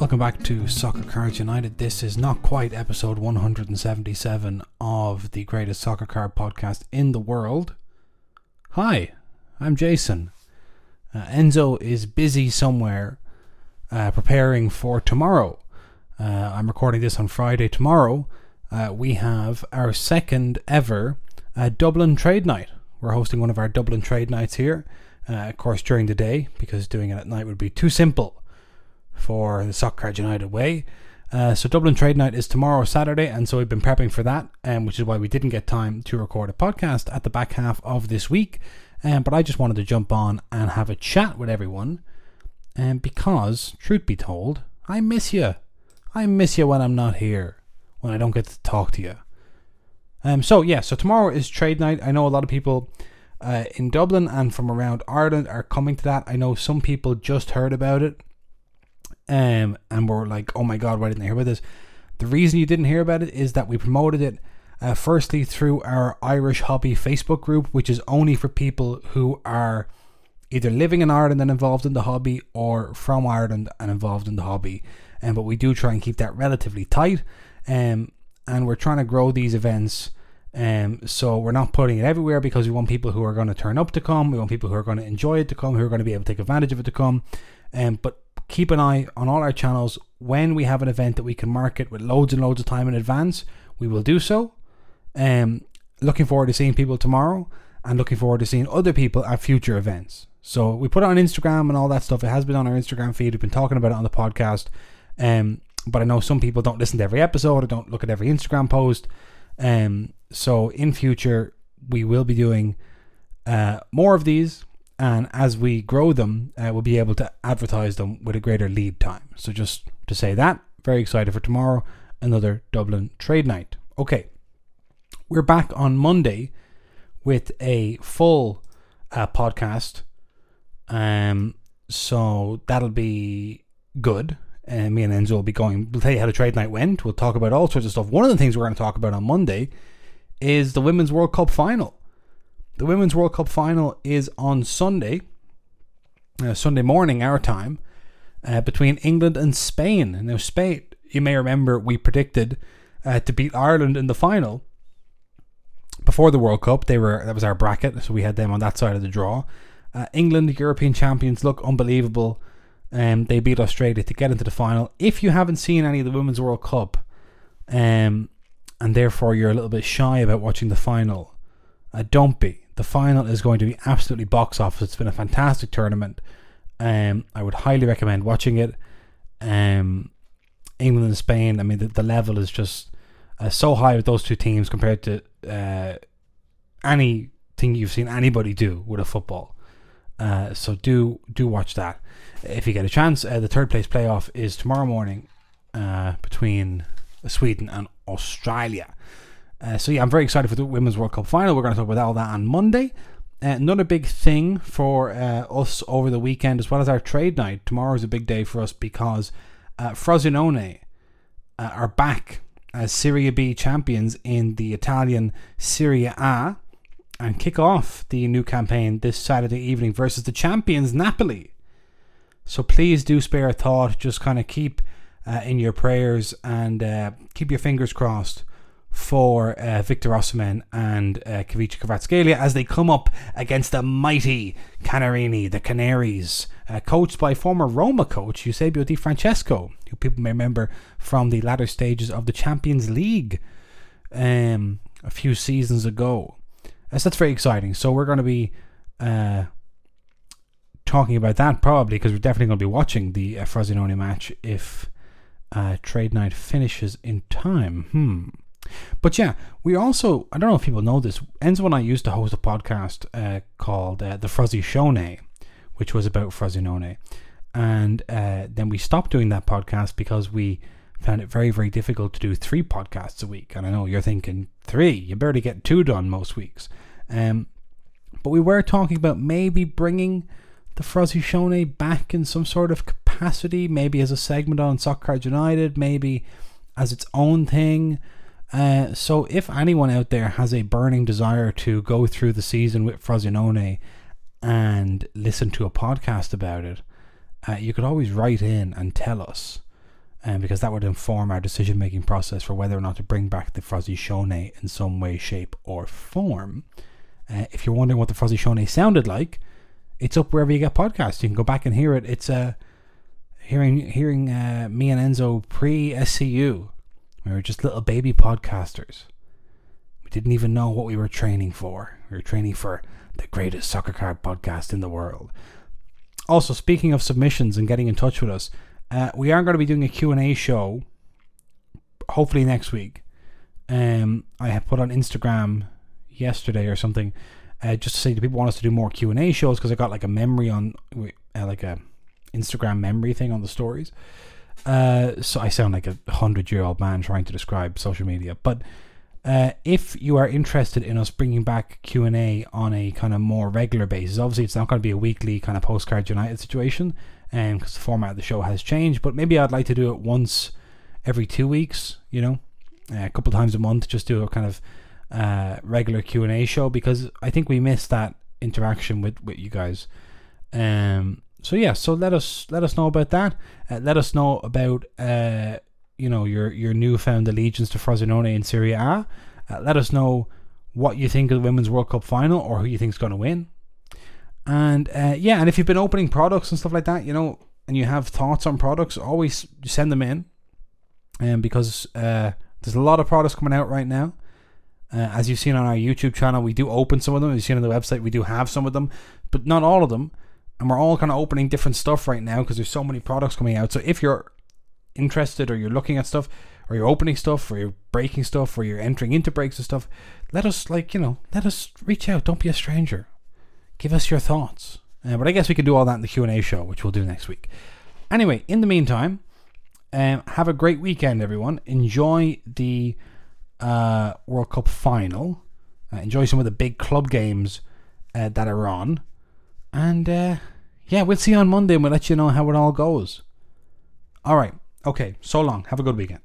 Welcome back to Soccer Cards United. This is not quite episode 177 of the greatest soccer card podcast in the world. Hi, I'm Jason. Uh, Enzo is busy somewhere uh, preparing for tomorrow. Uh, I'm recording this on Friday. Tomorrow, uh, we have our second ever uh, Dublin Trade Night. We're hosting one of our Dublin Trade Nights here, uh, of course, during the day, because doing it at night would be too simple for the Soccer United way. Uh, so Dublin Trade Night is tomorrow, Saturday, and so we've been prepping for that, um, which is why we didn't get time to record a podcast at the back half of this week. Um, but I just wanted to jump on and have a chat with everyone, um, because truth be told, I miss you. I miss you when I'm not here, when I don't get to talk to you. Um, so yeah, so tomorrow is Trade Night. I know a lot of people uh, in Dublin and from around Ireland are coming to that. I know some people just heard about it um, and we're like, oh my god, why didn't I hear about this? The reason you didn't hear about it is that we promoted it uh, firstly through our Irish Hobby Facebook group, which is only for people who are either living in Ireland and involved in the hobby or from Ireland and involved in the hobby. Um, but we do try and keep that relatively tight. Um, and we're trying to grow these events. Um, so we're not putting it everywhere because we want people who are going to turn up to come. We want people who are going to enjoy it to come, who are going to be able to take advantage of it to come. Um, but keep an eye on all our channels. When we have an event that we can market with loads and loads of time in advance, we will do so. Um, looking forward to seeing people tomorrow and looking forward to seeing other people at future events. So we put it on Instagram and all that stuff. It has been on our Instagram feed. We've been talking about it on the podcast. Um, but I know some people don't listen to every episode or don't look at every Instagram post. Um, so in future, we will be doing uh, more of these and as we grow them, uh, we'll be able to advertise them with a greater lead time. So just to say that, very excited for tomorrow, another Dublin trade night. Okay, we're back on Monday with a full uh, podcast. Um, so that'll be good. Uh, me and Enzo will be going. We'll tell you how the trade night went. We'll talk about all sorts of stuff. One of the things we're going to talk about on Monday is the Women's World Cup final. The Women's World Cup final is on Sunday, uh, Sunday morning, our time, uh, between England and Spain. Now, Spain, you may remember, we predicted uh, to beat Ireland in the final before the World Cup. They were that was our bracket, so we had them on that side of the draw. Uh, England, European champions, look unbelievable. Um, they beat Australia to get into the final. If you haven't seen any of the Women's World Cup, um, and therefore you're a little bit shy about watching the final, uh, don't be. The final is going to be absolutely box office. It's been a fantastic tournament. Um, I would highly recommend watching it. Um, England and Spain. I mean, the, the level is just uh, so high with those two teams compared to uh, anything you've seen anybody do with a football. Uh, so do do watch that if you get a chance. Uh, the third place playoff is tomorrow morning uh, between Sweden and Australia. Uh, so yeah, I'm very excited for the Women's World Cup final. We're going to talk about all that on Monday. Uh, another big thing for uh, us over the weekend, as well as our trade night. Tomorrow is a big day for us because uh, Frosinone uh, are back as Serie B champions in the Italian Serie A and kick off the new campaign this Saturday evening versus the champions Napoli. So please do spare a thought. Just kind of keep uh, in your prayers and uh, keep your fingers crossed for uh, Victor Osimhen and uh, Kvaratskhelia as they come up against the mighty Canarini, the Canaries, uh, coached by former Roma coach Eusebio Di Francesco, who people may remember from the latter stages of the Champions League um, a few seasons ago. Uh, so that's very exciting. So we're going to be uh, talking about that probably because we're definitely going to be watching the uh, Frosinone match if uh, trade night finishes in time. Hmm. But yeah, we also, I don't know if people know this, Enzo and I used to host a podcast uh, called uh, The Frozzy Shone, which was about Frosinone. And uh, then we stopped doing that podcast because we found it very, very difficult to do three podcasts a week. And I know you're thinking, three? You barely get two done most weeks. Um, but we were talking about maybe bringing the Frozzy Shone back in some sort of capacity, maybe as a segment on Soccer United, maybe as its own thing. Uh, so if anyone out there has a burning desire to go through the season with Frosinone and listen to a podcast about it, uh, you could always write in and tell us. um, because that would inform our decision making process for whether or not to bring back the Frozzy Shone in some way, shape, or form. Uh, if you're wondering what the Frozzy Shone sounded like, it's up wherever you get podcasts. You can go back and hear it. It's uh, hearing hearing uh, me and Enzo pre SCU. We were just little baby podcasters. We didn't even know what we were training for. We were training for the greatest soccer card podcast in the world. Also, speaking of submissions and getting in touch with us, uh, we are going to be doing a Q&A show hopefully next week. Um, I have put on Instagram yesterday or something uh, just to say do people want us to do more Q&A shows because I got like a memory on uh, like a Instagram memory thing on the stories. Uh, so I sound like a hundred year old man trying to describe social media. But uh, if you are interested in us bringing back Q and A on a kind of more regular basis, obviously it's not going to be a weekly kind of postcard United situation, and um, because the format of the show has changed. But maybe I'd like to do it once every two weeks. You know, uh, a couple times a month, just do a kind of uh, regular Q and A show because I think we missed that interaction with with you guys. Um, so yeah, so let us let us know about that. Uh, let us know about uh, you know your your newfound allegiance to Frosinone in Serie A. Uh, let us know what you think of the Women's World Cup final or who you think is going to win. And uh, yeah, and if you've been opening products and stuff like that, you know, and you have thoughts on products, always send them in. And um, because uh, there's a lot of products coming out right now. Uh, as you've seen on our YouTube channel, we do open some of them. As you've seen on the website, we do have some of them, but not all of them and we're all kind of opening different stuff right now because there's so many products coming out. So if you're interested or you're looking at stuff or you're opening stuff or you're breaking stuff or you're entering into breaks and stuff, let us like you know let us reach out. Don't be a stranger. Give us your thoughts. Uh, but I guess we can do all that in the Q and A show, which we'll do next week. Anyway, in the meantime, um, have a great weekend, everyone. Enjoy the uh, World Cup final. Uh, enjoy some of the big club games uh, that are on. And uh, yeah, we'll see you on Monday and we'll let you know how it all goes. All right. Okay. So long. Have a good weekend.